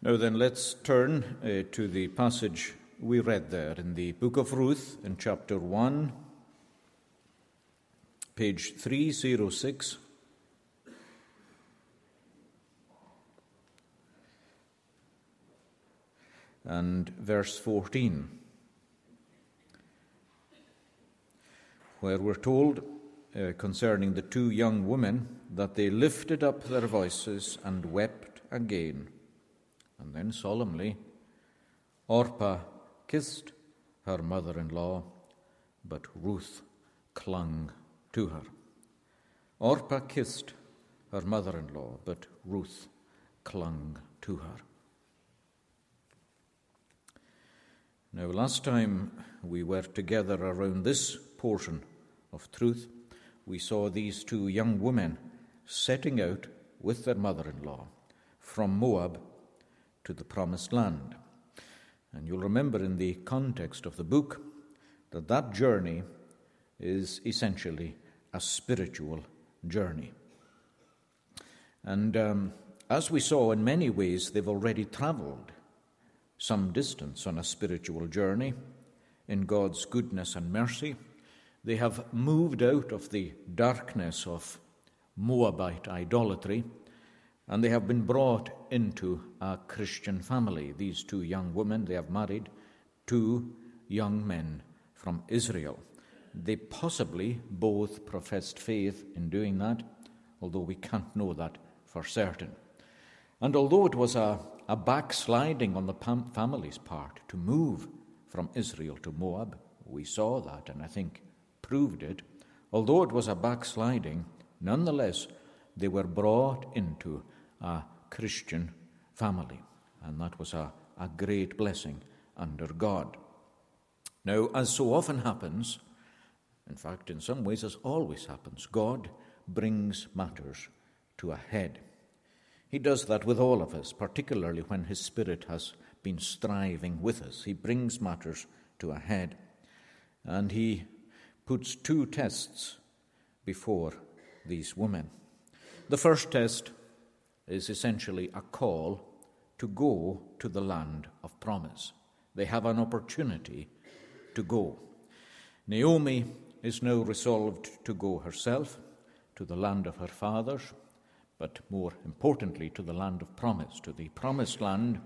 Now, then, let's turn uh, to the passage we read there in the book of Ruth in chapter 1, page 306. And verse 14, where we're told uh, concerning the two young women that they lifted up their voices and wept again. And then solemnly, Orpah kissed her mother in law, but Ruth clung to her. Orpah kissed her mother in law, but Ruth clung to her. Now, last time we were together around this portion of truth, we saw these two young women setting out with their mother in law from Moab to the promised land. And you'll remember in the context of the book that that journey is essentially a spiritual journey. And um, as we saw, in many ways, they've already traveled some distance on a spiritual journey in God's goodness and mercy. They have moved out of the darkness of Moabite idolatry and they have been brought into a Christian family. These two young women, they have married two young men from Israel. They possibly both professed faith in doing that, although we can't know that for certain. And although it was a, a backsliding on the family's part to move from Israel to Moab, we saw that and I think proved it. Although it was a backsliding, nonetheless, they were brought into a Christian family, and that was a, a great blessing under God. Now, as so often happens, in fact, in some ways, as always happens, God brings matters to a head. He does that with all of us, particularly when His Spirit has been striving with us. He brings matters to a head. And He puts two tests before these women. The first test is essentially a call to go to the land of promise. They have an opportunity to go. Naomi is now resolved to go herself to the land of her fathers, but more importantly, to the land of promise, to the promised land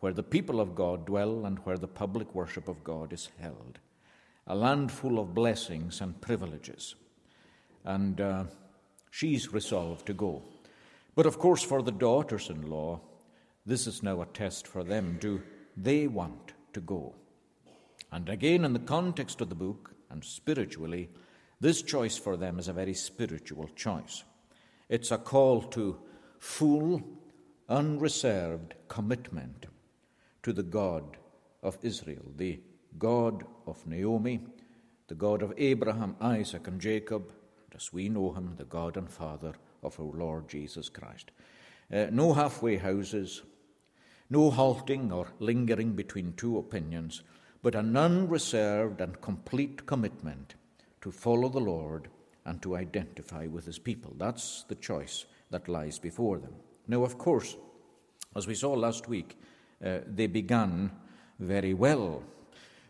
where the people of God dwell and where the public worship of God is held. A land full of blessings and privileges. And uh, she's resolved to go. But of course, for the daughters in law, this is now a test for them. Do they want to go? And again, in the context of the book and spiritually, this choice for them is a very spiritual choice. It's a call to full, unreserved commitment to the God of Israel, the God of Naomi, the God of Abraham, Isaac, and Jacob, as we know him, the God and Father of our Lord Jesus Christ. Uh, no halfway houses, no halting or lingering between two opinions, but an unreserved and complete commitment to follow the Lord and to identify with his people. That's the choice that lies before them. Now, of course, as we saw last week, uh, they began very well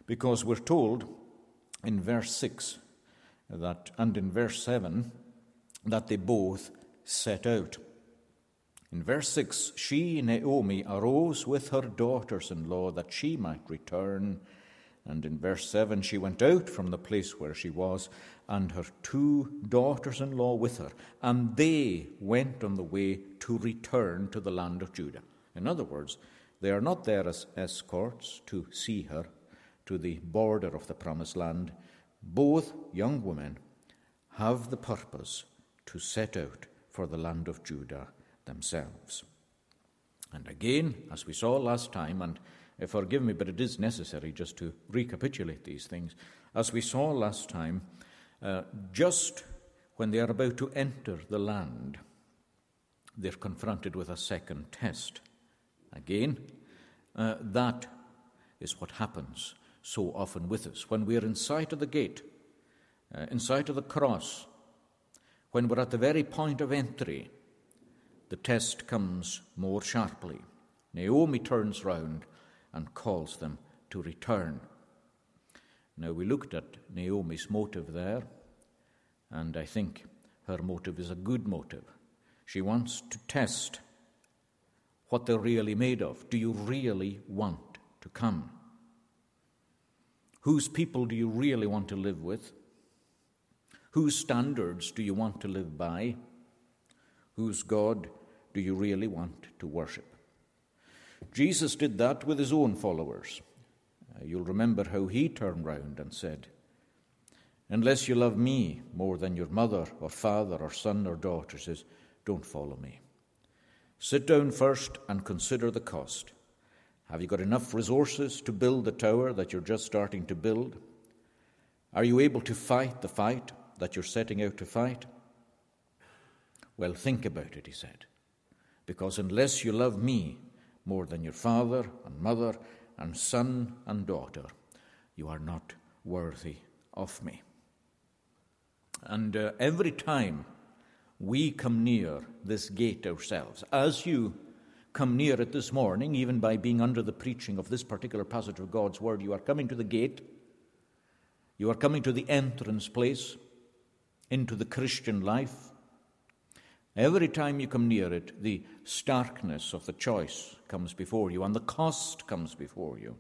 because we're told in verse 6 that, and in verse 7 that they both set out. In verse 6, she, Naomi, arose with her daughters in law that she might return. And in verse 7, she went out from the place where she was, and her two daughters in law with her, and they went on the way to return to the land of Judah. In other words, they are not there as escorts to see her to the border of the promised land. Both young women have the purpose to set out for the land of Judah themselves. And again, as we saw last time, and uh, forgive me, but it is necessary just to recapitulate these things. As we saw last time, uh, just when they are about to enter the land, they're confronted with a second test. Again, uh, that is what happens so often with us. When we're in sight of the gate, uh, in sight of the cross, when we're at the very point of entry, the test comes more sharply. Naomi turns round and calls them to return. Now, we looked at Naomi's motive there, and I think her motive is a good motive. She wants to test what they're really made of. Do you really want to come? Whose people do you really want to live with? Whose standards do you want to live by? Whose God do you really want to worship? Jesus did that with his own followers. Uh, you'll remember how he turned round and said, Unless you love me more than your mother or father or son or daughter, says, don't follow me. Sit down first and consider the cost. Have you got enough resources to build the tower that you're just starting to build? Are you able to fight the fight that you're setting out to fight? Well, think about it, he said, because unless you love me more than your father and mother and son and daughter, you are not worthy of me. And uh, every time we come near this gate ourselves, as you come near it this morning, even by being under the preaching of this particular passage of God's Word, you are coming to the gate, you are coming to the entrance place into the Christian life. Every time you come near it, the starkness of the choice comes before you, and the cost comes before you.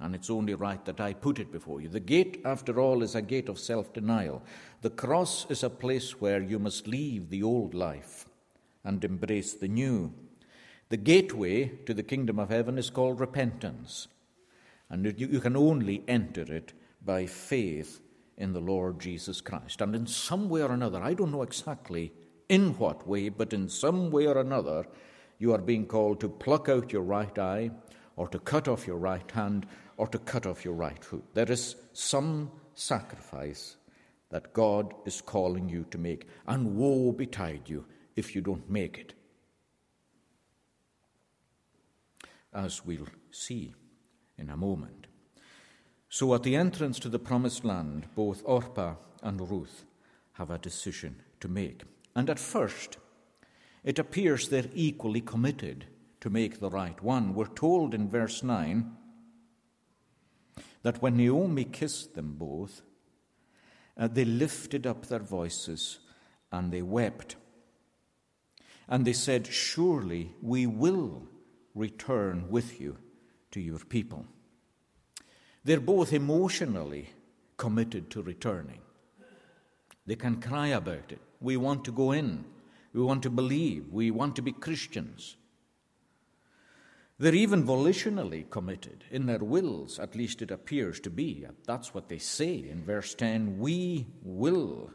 And it's only right that I put it before you. The gate, after all, is a gate of self denial. The cross is a place where you must leave the old life and embrace the new. The gateway to the kingdom of heaven is called repentance. And you can only enter it by faith in the Lord Jesus Christ. And in some way or another, I don't know exactly in what way, but in some way or another, you are being called to pluck out your right eye, or to cut off your right hand, or to cut off your right foot. There is some sacrifice that God is calling you to make, and woe betide you if you don't make it. As we'll see in a moment. So, at the entrance to the promised land, both Orpah and Ruth have a decision to make. And at first, it appears they're equally committed to make the right one. We're told in verse 9 that when Naomi kissed them both, uh, they lifted up their voices and they wept. And they said, Surely we will return with you to your people. They're both emotionally committed to returning. They can cry about it. We want to go in. We want to believe. We want to be Christians. They're even volitionally committed in their wills, at least it appears to be. That's what they say in verse 10 We will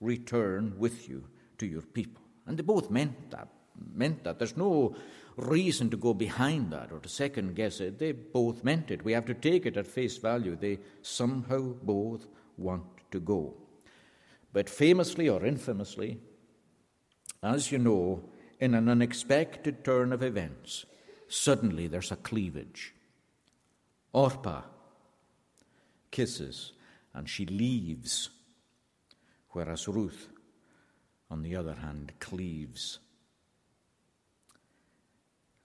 return with you to your people. And they both meant that. Meant that. There's no reason to go behind that or to second guess it. They both meant it. We have to take it at face value. They somehow both want to go. But famously or infamously, as you know, in an unexpected turn of events, suddenly there's a cleavage. Orpah kisses and she leaves, whereas Ruth, on the other hand, cleaves.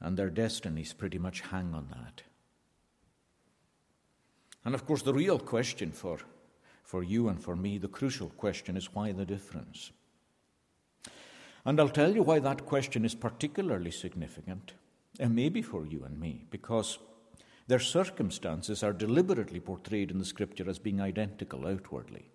And their destinies pretty much hang on that. And of course, the real question for, for you and for me, the crucial question is why the difference? And I'll tell you why that question is particularly significant and maybe for you and me, because their circumstances are deliberately portrayed in the scripture as being identical outwardly.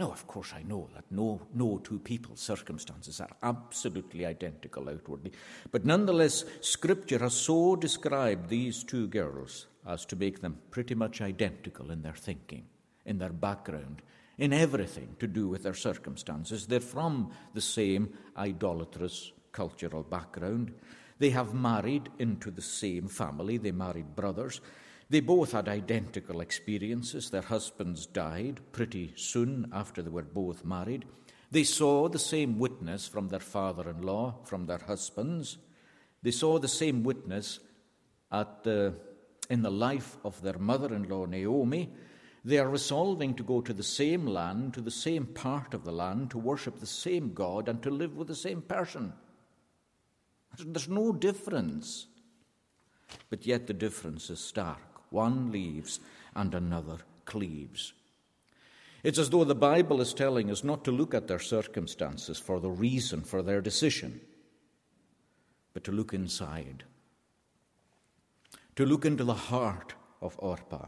Now, of course, I know that no, no two people's circumstances are absolutely identical outwardly, but nonetheless, Scripture has so described these two girls as to make them pretty much identical in their thinking, in their background, in everything to do with their circumstances. They're from the same idolatrous cultural background. They have married into the same family, they married brothers. They both had identical experiences. Their husbands died pretty soon after they were both married. They saw the same witness from their father in law, from their husbands. They saw the same witness at the, in the life of their mother in law, Naomi. They are resolving to go to the same land, to the same part of the land, to worship the same God, and to live with the same person. There's no difference but yet the difference is stark. One leaves and another cleaves. It's as though the Bible is telling us not to look at their circumstances for the reason for their decision, but to look inside, to look into the heart of Orpah,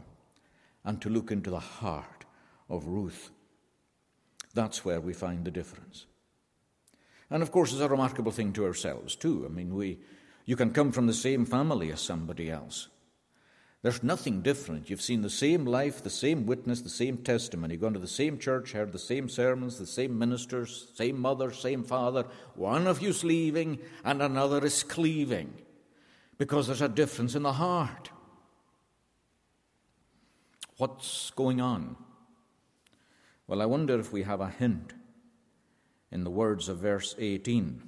and to look into the heart of Ruth. That's where we find the difference. And of course, it's a remarkable thing to ourselves, too. I mean, we, you can come from the same family as somebody else. There's nothing different. You've seen the same life, the same witness, the same testimony, gone to the same church, heard the same sermons, the same ministers, same mother, same father. One of you's leaving and another is cleaving because there's a difference in the heart. What's going on? Well, I wonder if we have a hint in the words of verse 18.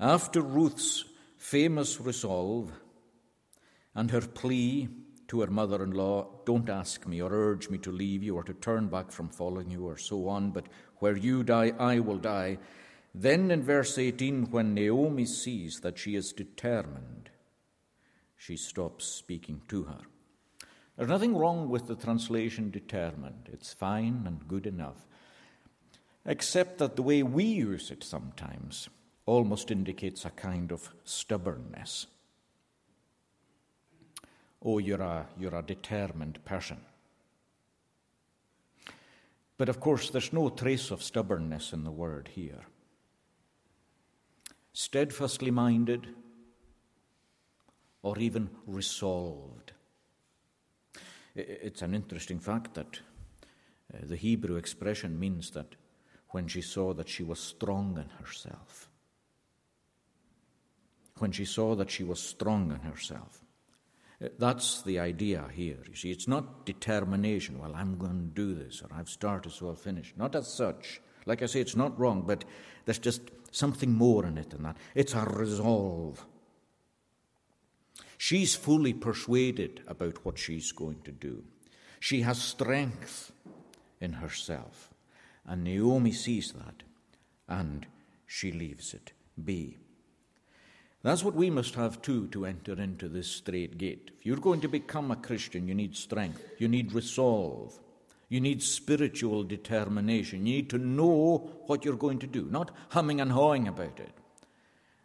After Ruth's famous resolve, and her plea to her mother in law, Don't ask me or urge me to leave you or to turn back from following you or so on, but where you die, I will die. Then in verse 18, when Naomi sees that she is determined, she stops speaking to her. There's nothing wrong with the translation determined, it's fine and good enough, except that the way we use it sometimes almost indicates a kind of stubbornness oh, you're a, you're a determined person. But of course, there's no trace of stubbornness in the word here. Steadfastly minded, or even resolved. It's an interesting fact that uh, the Hebrew expression means that when she saw that she was strong in herself, when she saw that she was strong in herself. That's the idea here. You see, it's not determination, well, I'm going to do this, or I've started, so I'll finish. Not as such. Like I say, it's not wrong, but there's just something more in it than that. It's a resolve. She's fully persuaded about what she's going to do. She has strength in herself. And Naomi sees that, and she leaves it be. That's what we must have too to enter into this strait gate. If you're going to become a Christian, you need strength, you need resolve, you need spiritual determination. You need to know what you're going to do, not humming and hawing about it.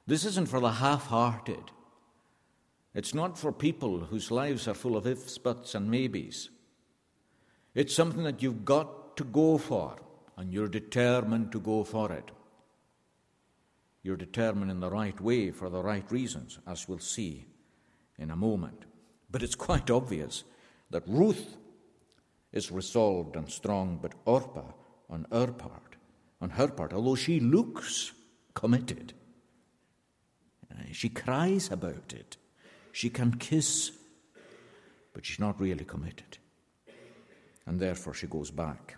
This isn't for the half hearted. It's not for people whose lives are full of ifs, buts, and maybes. It's something that you've got to go for, and you're determined to go for it. You're determined in the right way for the right reasons, as we'll see in a moment. But it's quite obvious that Ruth is resolved and strong, but Orpah, on her part, on her part, although she looks committed, uh, she cries about it. She can kiss, but she's not really committed. And therefore she goes back.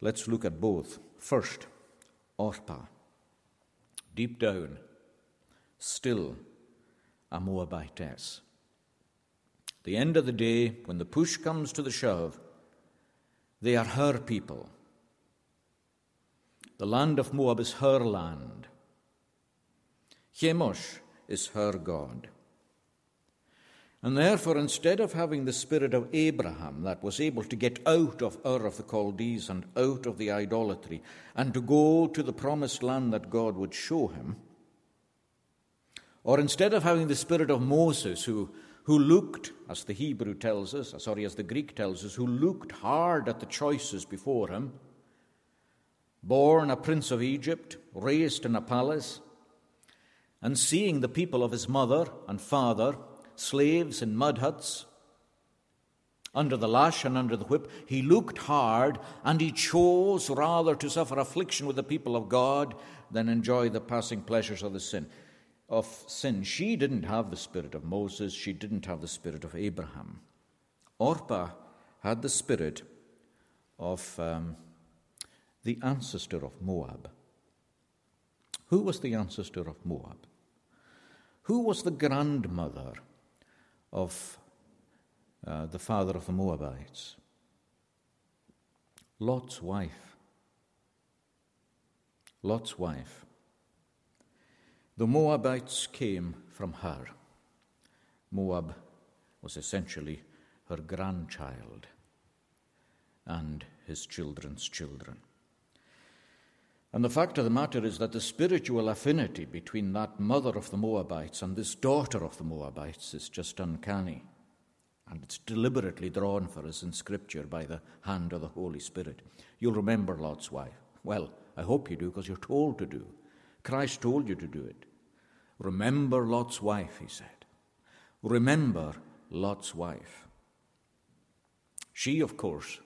Let's look at both. First, Orpah deep down, still a Moabitess. The end of the day, when the push comes to the shove, they are her people. The land of Moab is her land. Chemosh is her God. And therefore, instead of having the spirit of Abraham that was able to get out of Ur of the Chaldees and out of the idolatry and to go to the promised land that God would show him, or instead of having the spirit of Moses who, who looked, as the Hebrew tells us, uh, sorry, as the Greek tells us, who looked hard at the choices before him, born a prince of Egypt, raised in a palace, and seeing the people of his mother and father slaves in mud huts, under the lash and under the whip. He looked hard and he chose rather to suffer affliction with the people of God than enjoy the passing pleasures of the sin. Of sin. She didn't have the spirit of Moses, she didn't have the spirit of Abraham. Orpah had the spirit of um, the ancestor of Moab. Who was the ancestor of Moab? Who was the grandmother of uh, the father of the Moabites. Lot's wife. Lot's wife. The Moabites came from her. Moab was essentially her grandchild and his children's children. And the fact of the matter is that the spiritual affinity between that mother of the Moabites and this daughter of the Moabites is just uncanny. And it's deliberately drawn for us in Scripture by the hand of the Holy Spirit. You'll remember Lot's wife. Well, I hope you do because you're told to do. Christ told you to do it. Remember Lot's wife, he said. Remember Lot's wife. She, of course,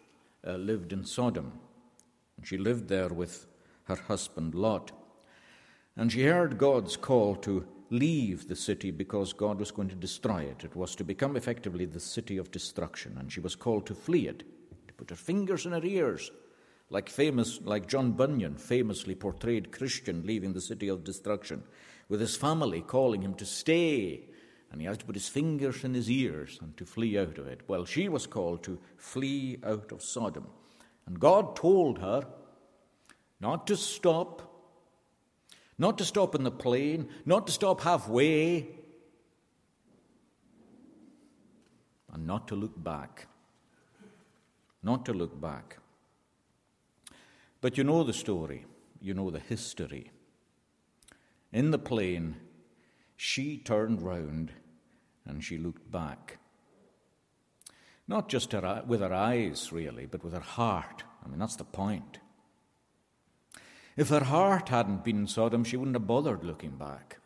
uh, lived in Sodom. She lived there with her husband Lot. And she heard God's call to leave the city because God was going to destroy it. It was to become effectively the city of destruction, and she was called to flee it, to put her fingers in her ears, like famous, like John Bunyan famously portrayed Christian leaving the city of destruction, with his family calling him to stay, and he has to put his fingers in his ears and to flee out of it. Well, she was called to flee out of Sodom, and God told her not to stop not to stop in the plain, not to stop halfway, and not to look back. Not to look back. But you know the story, you know the history. In the plain, she turned round and she looked back. Not just her, with her eyes, really, but with her heart. I mean, that's the point. If her heart hadn't been in Sodom, she wouldn't have bothered looking back.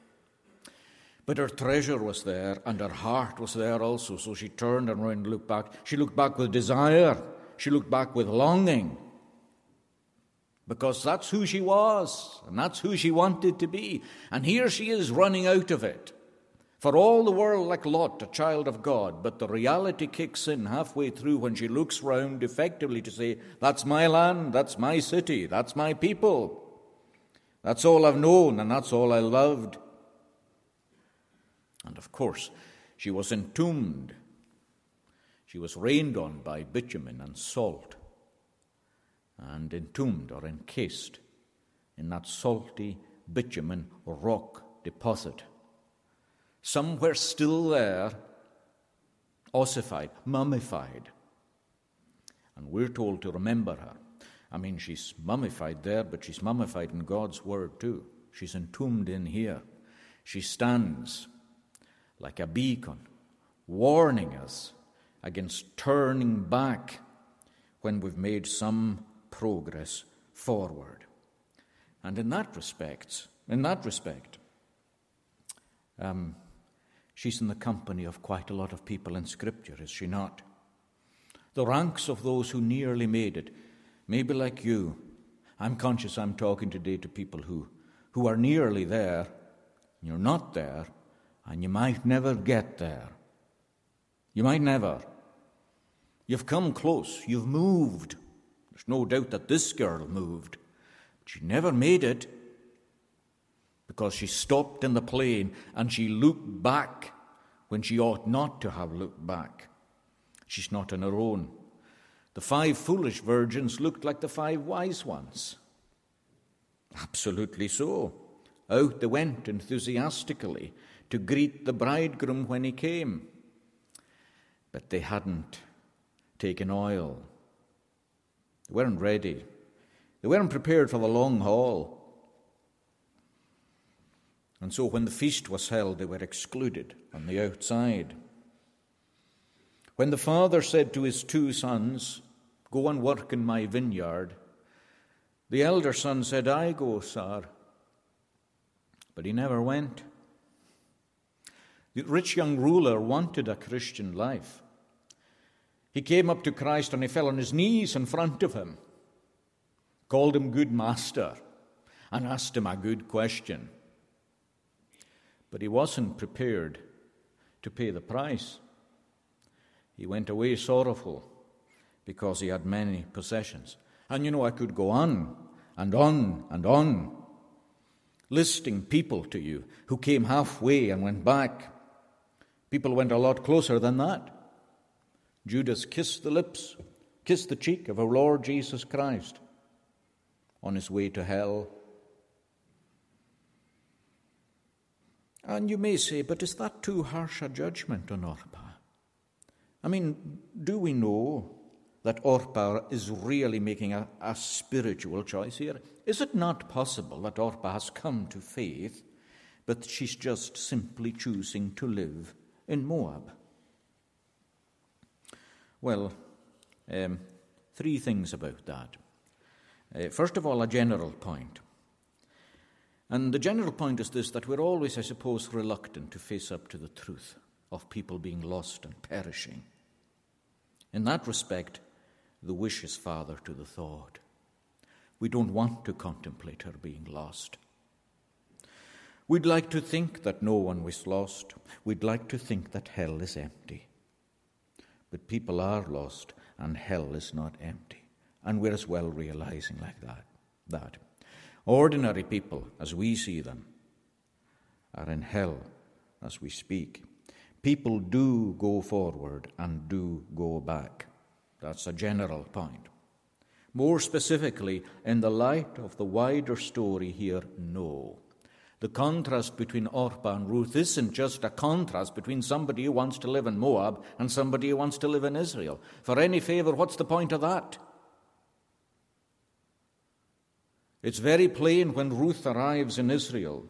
But her treasure was there, and her heart was there also, so she turned around and looked back. She looked back with desire, she looked back with longing. Because that's who she was, and that's who she wanted to be. And here she is running out of it. For all the world like Lot, a child of God, but the reality kicks in halfway through when she looks round effectively to say, That's my land, that's my city, that's my people. That's all I've known, and that's all I loved. And of course, she was entombed. She was rained on by bitumen and salt, and entombed or encased in that salty bitumen rock deposit somewhere still there, ossified, mummified. And we're told to remember her. I mean, she's mummified there, but she's mummified in God's word too. She's entombed in here. She stands like a beacon, warning us against turning back when we've made some progress forward. And in that respect, in that respect, um, She's in the company of quite a lot of people in Scripture, is she not? The ranks of those who nearly made it, maybe like you. I'm conscious I'm talking today to people who, who are nearly there. You're not there, and you might never get there. You might never. You've come close, you've moved. There's no doubt that this girl moved, but she never made it because she stopped in the plain and she looked back when she ought not to have looked back. She's not on her own. The five foolish virgins looked like the five wise ones. Absolutely so. Out they went enthusiastically to greet the bridegroom when he came. But they hadn't taken oil. They weren't ready. They weren't prepared for the long haul. And so when the feast was held, they were excluded on the outside. When the father said to his two sons, Go and work in my vineyard, the elder son said, I go, sir. But he never went. The rich young ruler wanted a Christian life. He came up to Christ and he fell on his knees in front of him, called him good master, and asked him a good question. But he wasn't prepared to pay the price. He went away sorrowful because he had many possessions. And you know, I could go on and on and on, listing people to you who came halfway and went back. People went a lot closer than that. Judas kissed the lips, kissed the cheek of our Lord Jesus Christ on his way to hell And you may say, but is that too harsh a judgment on Orpah? I mean, do we know that Orpah is really making a, a spiritual choice here? Is it not possible that Orpah has come to faith, but she's just simply choosing to live in Moab? Well, um, three things about that. Uh, first of all, a general point. And the general point is this that we're always, I suppose, reluctant to face up to the truth of people being lost and perishing. In that respect, the wish is father to the thought. We don't want to contemplate her being lost. We'd like to think that no one was lost. We'd like to think that hell is empty. But people are lost, and hell is not empty. And we're as well realizing like that. That ordinary people, as we see them, are in hell as we speak. People do go forward and do go back. That's a general point. More specifically, in the light of the wider story here, no. The contrast between Orpah and Ruth isn't just a contrast between somebody who wants to live in Moab and somebody who wants to live in Israel. For any favour, what's the point of that? It's very plain when Ruth arrives in Israel.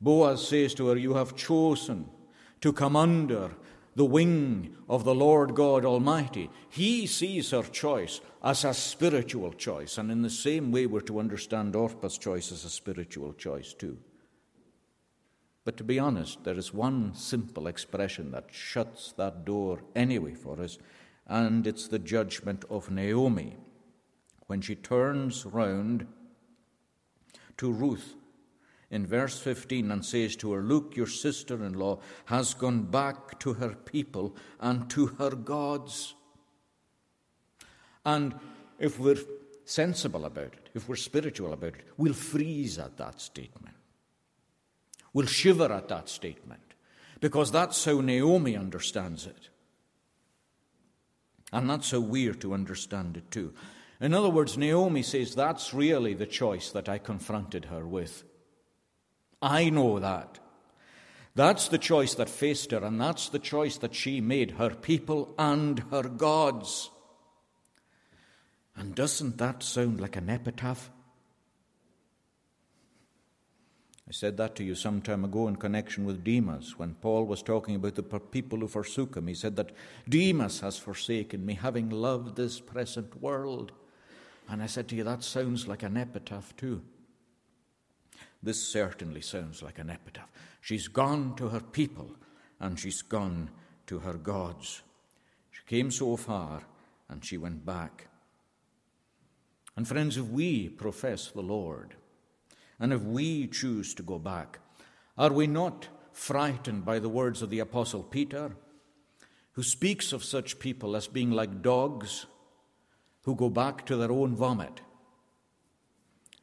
Boaz says to her, You have chosen to come under the wing of the Lord God Almighty. He sees her choice as a spiritual choice, and in the same way, we're to understand Orpah's choice as a spiritual choice too. But to be honest, there is one simple expression that shuts that door anyway for us, and it's the judgment of Naomi. When she turns round to Ruth in verse 15 and says to her, Look, your sister in law has gone back to her people and to her gods. And if we're sensible about it, if we're spiritual about it, we'll freeze at that statement. We'll shiver at that statement because that's how Naomi understands it. And that's how we're to understand it too. In other words, Naomi says that's really the choice that I confronted her with. I know that. That's the choice that faced her, and that's the choice that she made her people and her gods. And doesn't that sound like an epitaph? I said that to you some time ago in connection with Demas, when Paul was talking about the people who forsook him. He said that Demas has forsaken me, having loved this present world. And I said to you, that sounds like an epitaph too. This certainly sounds like an epitaph. She's gone to her people and she's gone to her gods. She came so far and she went back. And friends, if we profess the Lord and if we choose to go back, are we not frightened by the words of the Apostle Peter, who speaks of such people as being like dogs who go back to their own vomit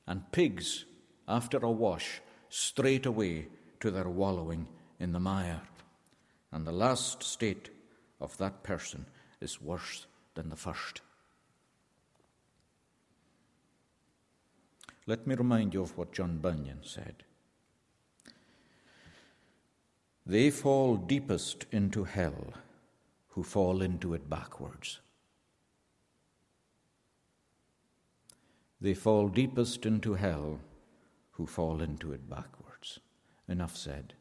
and pigs after a wash, straight away to their wallowing in the mire. And the last state of that person is worse than the first. Let me remind you of what John Bunyan said. They fall deepest into hell who fall into it backwards. They fall deepest into hell who fall into it backwards. Enough said.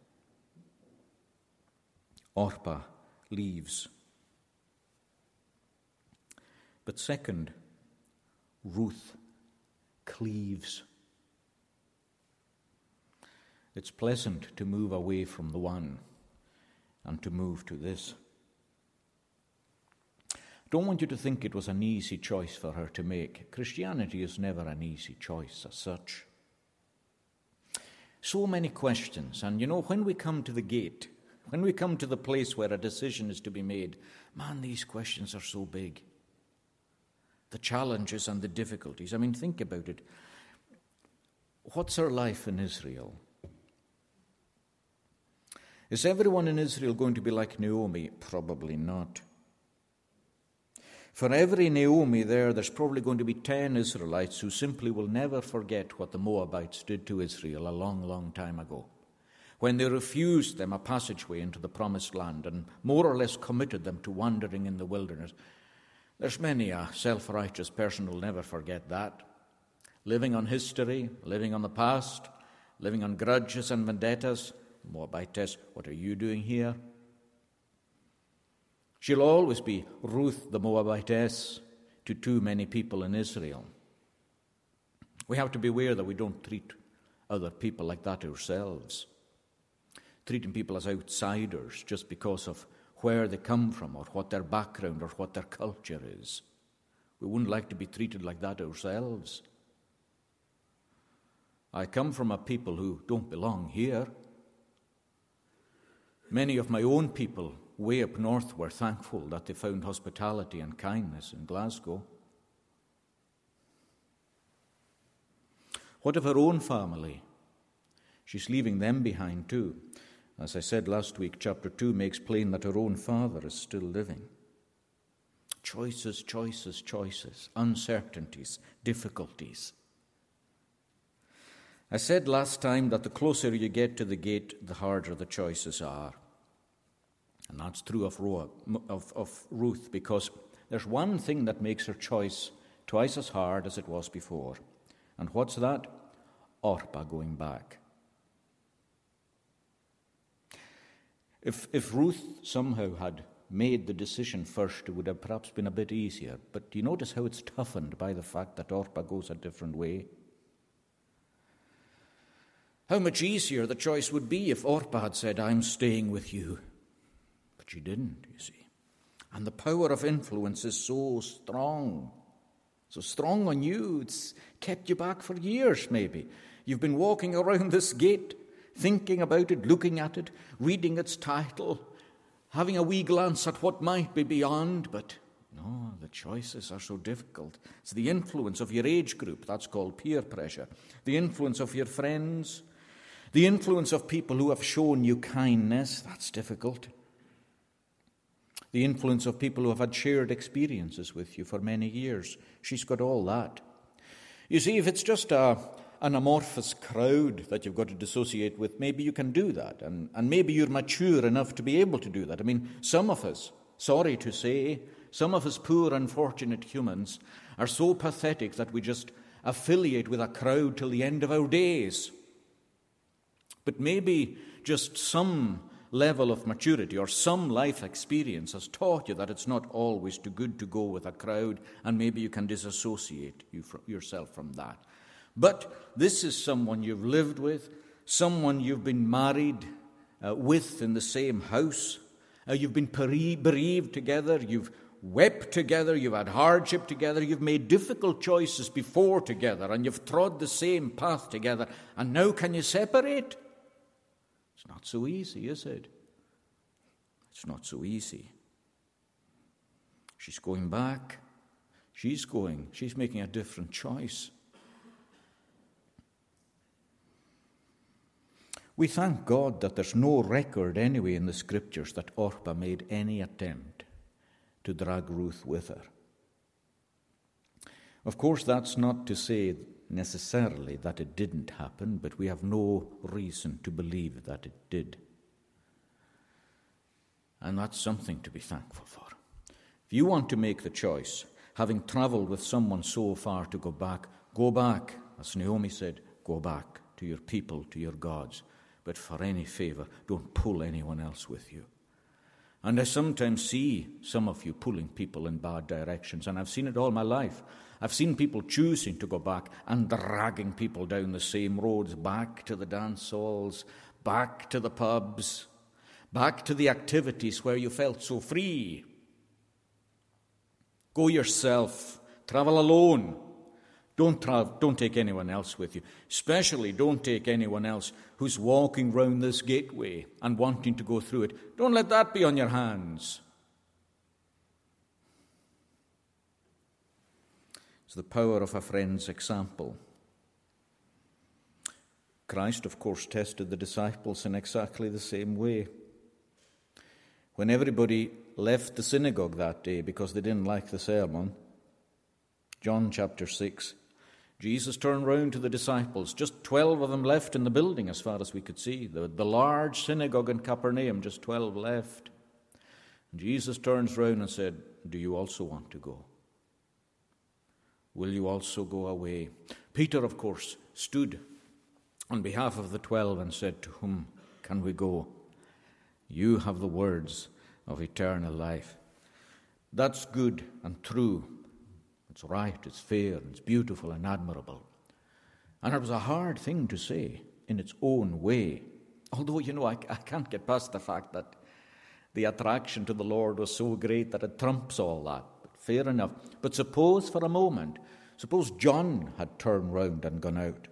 Orpah leaves. But second, Ruth cleaves. It's pleasant to move away from the one and to move to this. Don't want you to think it was an easy choice for her to make. Christianity is never an easy choice as such. So many questions. And you know, when we come to the gate, when we come to the place where a decision is to be made, man, these questions are so big. The challenges and the difficulties. I mean, think about it. What's her life in Israel? Is everyone in Israel going to be like Naomi? Probably not. For every Naomi there, there's probably going to be 10 Israelites who simply will never forget what the Moabites did to Israel a long, long time ago. when they refused them a passageway into the promised land and more or less committed them to wandering in the wilderness. There's many a self righteous person who'll never forget that. Living on history, living on the past, living on grudges and vendettas. Moabitess, what are you doing here? She'll always be Ruth the Moabitess to too many people in Israel. We have to beware that we don't treat other people like that ourselves, treating people as outsiders just because of where they come from or what their background or what their culture is. We wouldn't like to be treated like that ourselves. I come from a people who don't belong here. Many of my own people way up north were thankful that they found hospitality and kindness in Glasgow. What of her own family? She's leaving them behind too. As I said last week, chapter 2 makes plain that her own father is still living. Choices, choices, choices, uncertainties, difficulties. I said last time that the closer you get to the gate, the harder the choices are. And that's true of, of, of Ruth because there's one thing that makes her choice twice as hard as it was before. And what's that? Orpah going back. If, if Ruth somehow had made the decision first, it would have perhaps been a bit easier. But do you notice how it's toughened by the fact that Orpah goes a different way? How much easier the choice would be if Orpah had said, I'm staying with you. But she didn't, you see. And the power of influence is so strong. So strong on you, it's kept you back for years, maybe. You've been walking around this gate, thinking about it, looking at it, reading its title, having a wee glance at what might be beyond, but no, the choices are so difficult. It's the influence of your age group, that's called peer pressure, the influence of your friends, the influence of people who have shown you kindness, that's difficult. The influence of people who have had shared experiences with you for many years. She's got all that. You see, if it's just a, an amorphous crowd that you've got to dissociate with, maybe you can do that. And, and maybe you're mature enough to be able to do that. I mean, some of us, sorry to say, some of us poor, unfortunate humans are so pathetic that we just affiliate with a crowd till the end of our days. But maybe just some level of maturity or some life experience has taught you that it's not always too good to go with a crowd, and maybe you can disassociate you yourself from that. But this is someone you've lived with, someone you've been married uh, with in the same house, uh, you've been bereaved together, you've wept together, you've had hardship together, you've made difficult choices before together, and you've trod the same path together, and now can you separate? It's not so easy, is it? It's not so easy. She's going back. She's going. She's making a different choice. We thank God that there's no record anyway in the scriptures that Orpah made any attempt to drag Ruth with her. Of course, that's not to say necessarily that it didn't happen, but we have no reason to believe that it did. And that's something to be thankful for. If you want to make the choice, having travelled with someone so far to go back, go back. As Naomi said, go back to your people, to your gods. But for any favour, don't pull anyone else with you. And I sometimes see some of you pulling people in bad directions, and I've seen it all my life. I've seen people choosing to go back and dragging people down the same roads, back to the dance halls, back to the pubs, back to the activities where you felt so free. Go yourself, travel alone. Don't, tra- don't take anyone else with you. Especially don't take anyone else who's walking round this gateway and wanting to go through it. Don't let that be on your hands. The power of a friend's example. Christ, of course, tested the disciples in exactly the same way. When everybody left the synagogue that day because they didn't like the sermon, John chapter 6, Jesus turned round to the disciples, just 12 of them left in the building as far as we could see. The, the large synagogue in Capernaum, just 12 left. Jesus turns round and said, Do you also want to go? Will you also go away? Peter, of course, stood on behalf of the twelve and said, To whom can we go? You have the words of eternal life. That's good and true. It's right, it's fair, it's beautiful and admirable. And it was a hard thing to say in its own way. Although, you know, I, I can't get past the fact that the attraction to the Lord was so great that it trumps all that. Fair enough. But suppose for a moment, suppose John had turned round and gone out.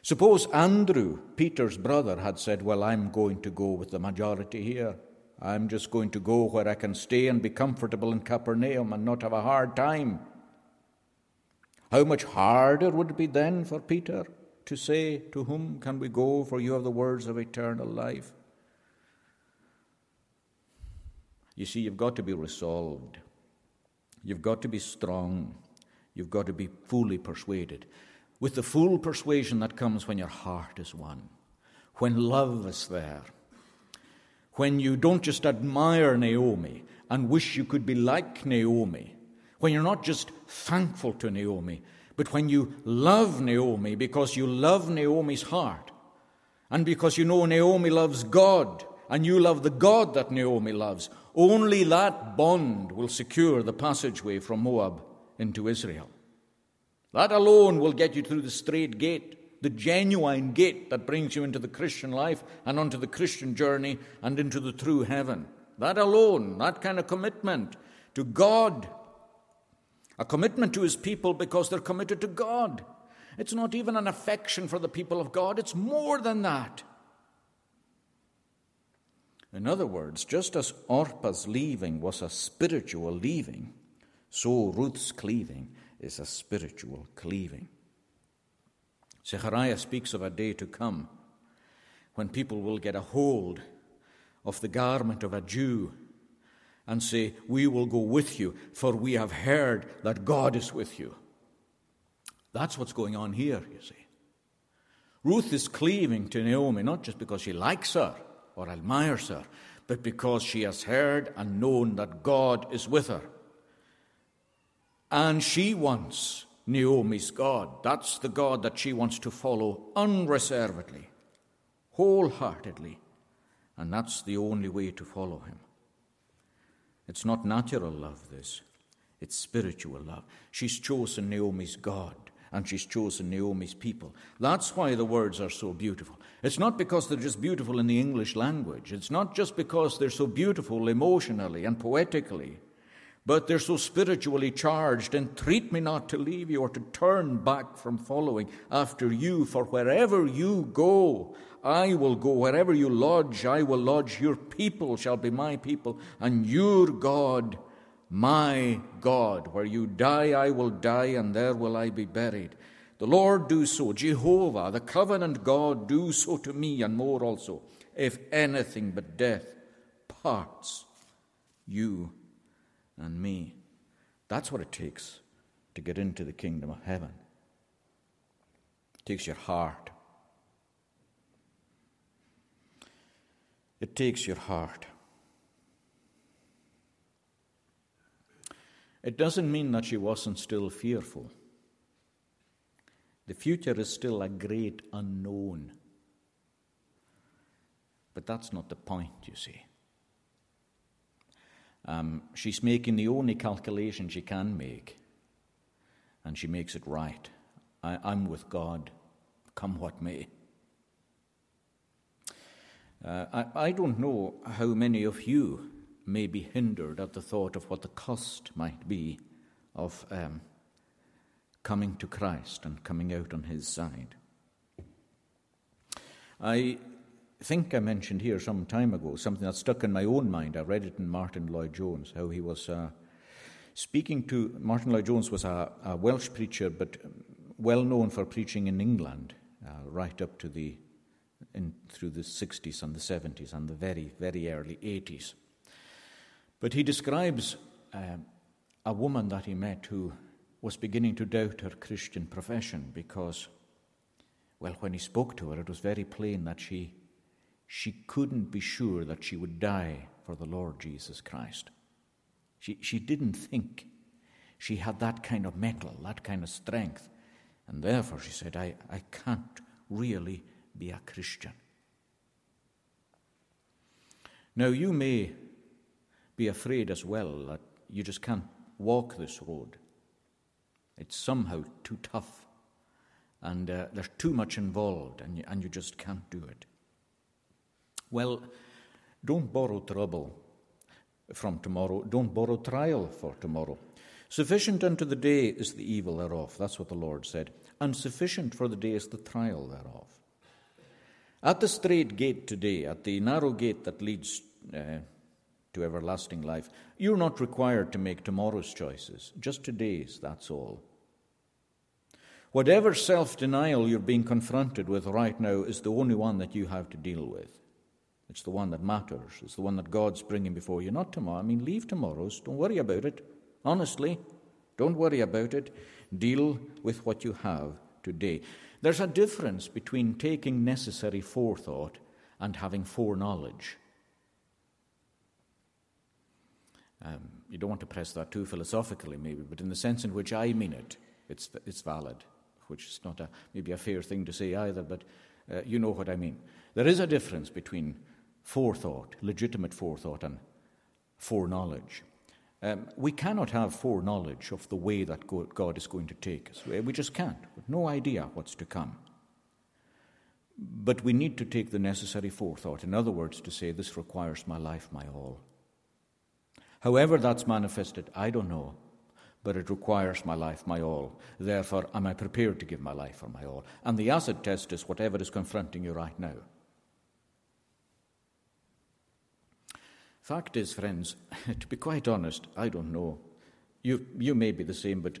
Suppose Andrew, Peter's brother, had said, Well, I'm going to go with the majority here. I'm just going to go where I can stay and be comfortable in Capernaum and not have a hard time. How much harder would it be then for Peter to say, To whom can we go? For you have the words of eternal life. You see, you've got to be resolved. You've got to be strong. You've got to be fully persuaded with the full persuasion that comes when your heart is won, when love is there, when you don't just admire Naomi and wish you could be like Naomi, when you're not just thankful to Naomi, but when you love Naomi because you love Naomi's heart, and because you know Naomi loves God, and you love the God that Naomi loves, only that bond will secure the passageway from Moab into Israel. That alone will get you through the strait gate, the genuine gate that brings you into the Christian life and onto the Christian journey and into the true heaven. That alone, that kind of commitment to God, a commitment to His people because they're committed to God. It's not even an affection for the people of God, it's more than that. In other words, just as Orpah's leaving was a spiritual leaving, so Ruth's cleaving is a spiritual cleaving. Zechariah speaks of a day to come when people will get a hold of the garment of a Jew and say, We will go with you, for we have heard that God is with you. That's what's going on here, you see. Ruth is cleaving to Naomi not just because she likes her or admires her, but because she has heard and known that God is with her. And she wants Naomi's God. That's the God that she wants to follow unreservedly, wholeheartedly. And that's the only way to follow him. It's not natural love, this. It's spiritual love. She's chosen Naomi's God and she's chosen Naomi's people. That's why the words are so beautiful. It's not because they're just beautiful in the English language, it's not just because they're so beautiful emotionally and poetically but they're so spiritually charged. Entreat me not to leave you or to turn back from following after you, for wherever you go, I will go. Wherever you lodge, I will lodge. Your people shall be my people, and your God, my God. Where you die, I will die, and there will I be buried. The Lord do so, Jehovah, the covenant God, do so to me, and more also, if anything but death parts you and me. That's what it takes to get into the kingdom of heaven. It takes your heart. It takes your heart. It doesn't mean that she wasn't still fearful. The future is still a great unknown. But that's not the point, you see. Um, she's making the only calculation she can make, and she makes it right. I, I'm with God, come what may. Uh, I, I don't know how many of you may be hindered at the thought of what the cost might be of um, coming to Christ and coming out on His side. I think I mentioned here some time ago something that stuck in my own mind. I read it in Martyn Lloyd-Jones, how he was uh, speaking to. Martyn Lloyd-Jones was a, a, Welsh preacher, but well known for preaching in England, uh, right up to the in, through the 60s and the 70s and the very, very early 80s. But he describes uh, a woman that he met who was beginning to doubt her Christian profession because, well, when he spoke to her, it was very plain that she, she couldn't be sure that she would die for the Lord Jesus Christ. She, she didn't think she had that kind of mettle, that kind of strength. And therefore, she said, I, I can't really be a Christian. Now, you may be afraid as well that you just can't walk this road. It's somehow too tough, and uh, there's too much involved, and you, and you just can't do it. Well, don't borrow trouble from tomorrow. Don't borrow trial for tomorrow. Sufficient unto the day is the evil thereof. That's what the Lord said. And sufficient for the day is the trial thereof. At the strait gate today, at the narrow gate that leads uh, to everlasting life, you're not required to make tomorrow's choices, just today's, that's all. Whatever self denial you're being confronted with right now is the only one that you have to deal with. It's the one that matters. It's the one that God's bringing before you, not tomorrow. I mean, leave tomorrow's. Don't worry about it. Honestly, don't worry about it. Deal with what you have today. There's a difference between taking necessary forethought and having foreknowledge. Um, you don't want to press that too philosophically, maybe, but in the sense in which I mean it, it's, it's valid, which is not a, maybe a fair thing to say either, but uh, you know what I mean. There is a difference between forethought, legitimate forethought, and foreknowledge. Um, we cannot have foreknowledge of the way that God is going to take us. We just can't. With no idea what's to come. But we need to take the necessary forethought. In other words, to say, this requires my life, my all. However, that's manifested, I don't know, but it requires my life, my all. Therefore, am I prepared to give my life for my all? And the acid test is whatever is confronting you right now. Fact is, friends, to be quite honest, I don't know. You, you may be the same, but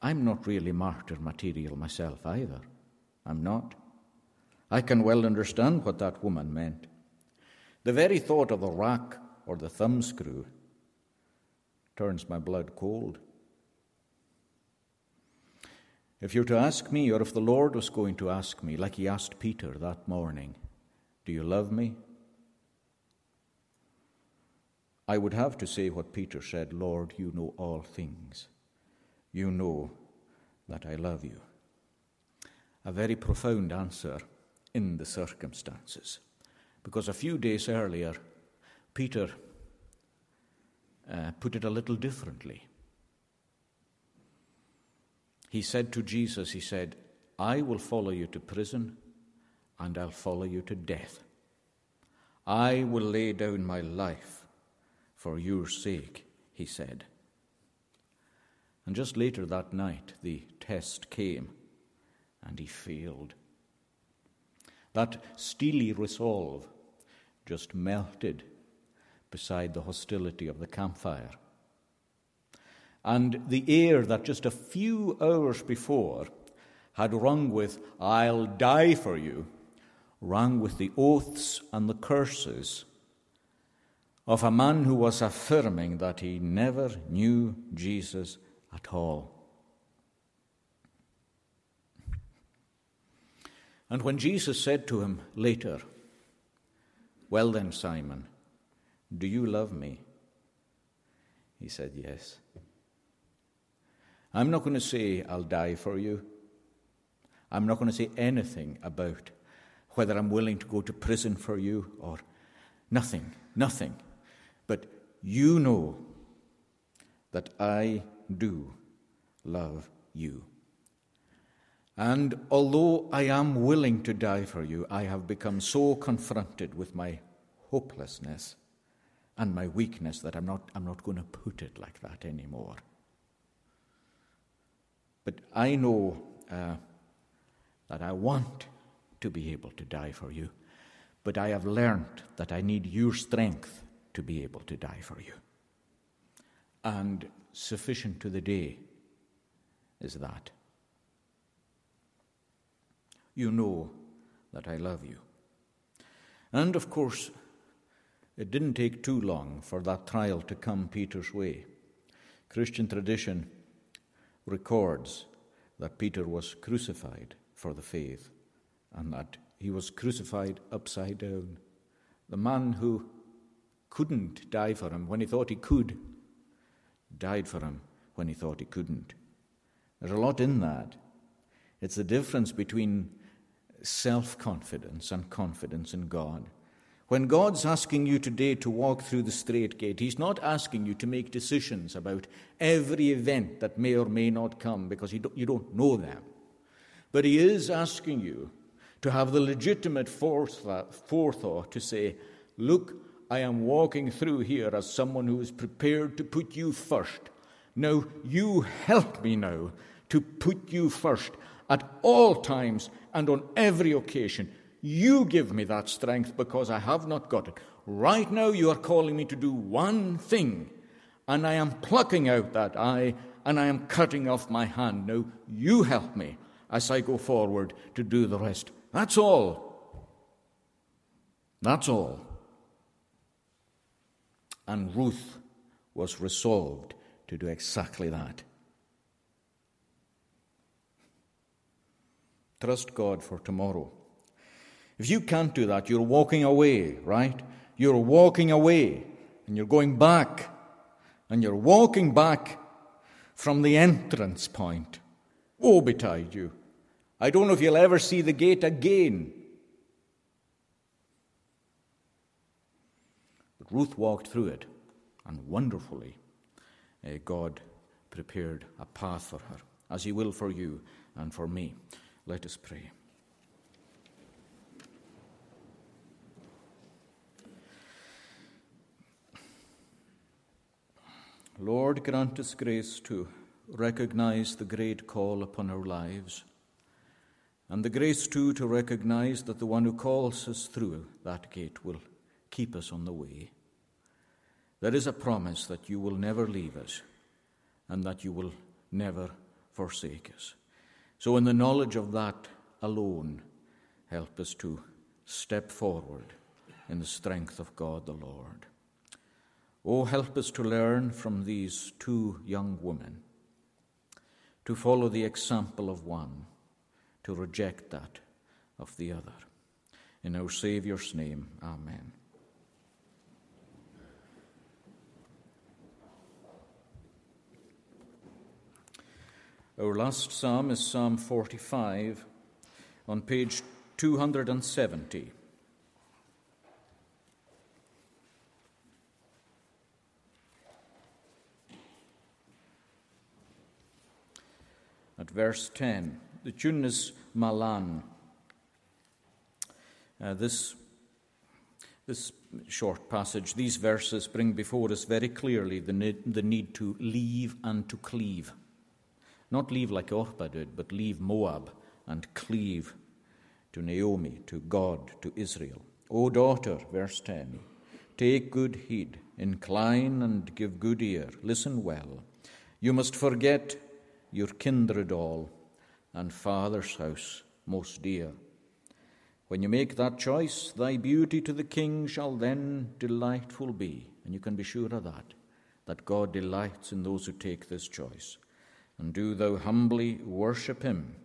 I'm not really martyr material myself either. I'm not. I can well understand what that woman meant. The very thought of the rack or the thumbscrew turns my blood cold. If you're to ask me, or if the Lord was going to ask me, like he asked Peter that morning, Do you love me? I would have to say what Peter said Lord, you know all things. You know that I love you. A very profound answer in the circumstances. Because a few days earlier, Peter uh, put it a little differently. He said to Jesus, He said, I will follow you to prison and I'll follow you to death. I will lay down my life for your sake, he said. And just later that night, the test came and he failed. That steely resolve just melted beside the hostility of the campfire. And the air that just a few hours before had rung with, I'll die for you, rang with the oaths and the curses of a man who was affirming that he never knew Jesus at all. And when Jesus said to him later, Well then, Simon, do you love me? He said, Yes. I'm not going to say, I'll die for you. I'm not going to say anything about whether I'm willing to go to prison for you or nothing, nothing. But you know that I do love you. And although I am willing to die for you, I have become so confronted with my hopelessness and my weakness that I'm not, I'm not going to put it like that anymore. But I know uh, that I want to be able to die for you, but I have learned that I need your strength to be able to die for you. And sufficient to the day is that. You know that I love you. And of course, it didn't take too long for that trial to come Peter's way. Christian tradition records that Peter was crucified for the faith and that he was crucified upside down. The man who couldn't die for him when he thought he could died for him when he thought he couldn't. There's a lot in that. It's the difference between self confidence and confidence in God. When God's asking you today to walk through the strait gate, He's not asking you to make decisions about every event that may or may not come because you don't, know them. But He is asking you to have the legitimate forethought to say, Look, I am walking through here as someone who is prepared to put you first. Now, you help me now to put you first at all times and on every occasion. You give me that strength because I have not got it. Right now, you are calling me to do one thing, and I am plucking out that eye and I am cutting off my hand. Now, you help me as I go forward to do the rest. That's all. That's all. And Ruth was resolved to do exactly that. Trust God for tomorrow. If you can't do that, you're walking away, right? You're walking away and you're going back and you're walking back from the entrance point. Woe betide you. I don't know if you'll ever see the gate again. But Ruth walked through it, and wonderfully, uh, God prepared a path for her, as He will for you and for me. Let us pray. Lord, grant us grace to recognize the great call upon our lives, and the grace too to recognize that the one who calls us through that gate will keep us on the way. There is a promise that you will never leave us and that you will never forsake us. So, in the knowledge of that alone, help us to step forward in the strength of God the Lord. Oh, help us to learn from these two young women, to follow the example of one, to reject that of the other. In our Saviour's name, Amen. Our last psalm is Psalm 45 on page 270. At verse 10, the tune is Malan. Uh, this, this short passage, these verses bring before us very clearly the need, the need to leave and to cleave. Not leave like Orpah did, but leave Moab and cleave to Naomi, to God, to Israel. O daughter, verse 10, take good heed, incline and give good ear, listen well. You must forget your kindred all and father's house most dear. When you make that choice, thy beauty to the king shall then delightful be. And you can be sure of that, that God delights in those who take this choice and do thou humbly worship him,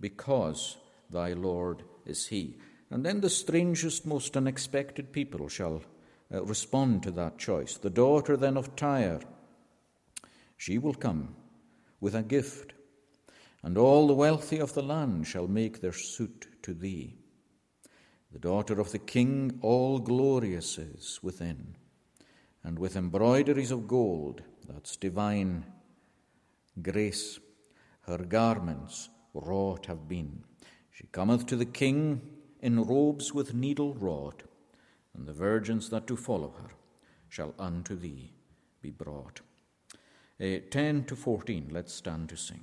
because thy Lord is he. And then the strangest, most unexpected people shall uh, respond to that choice. The daughter then of Tyre, she will come with a gift, and all the wealthy of the land shall make their suit to thee. The daughter of the king, all glorious is within, and with embroideries of gold, that's divine grace. Her garments wrought have been. She cometh to the king in robes with needle wrought, and the virgins that do follow her shall unto thee be brought. Uh, 10 to 14, let's stand to sing.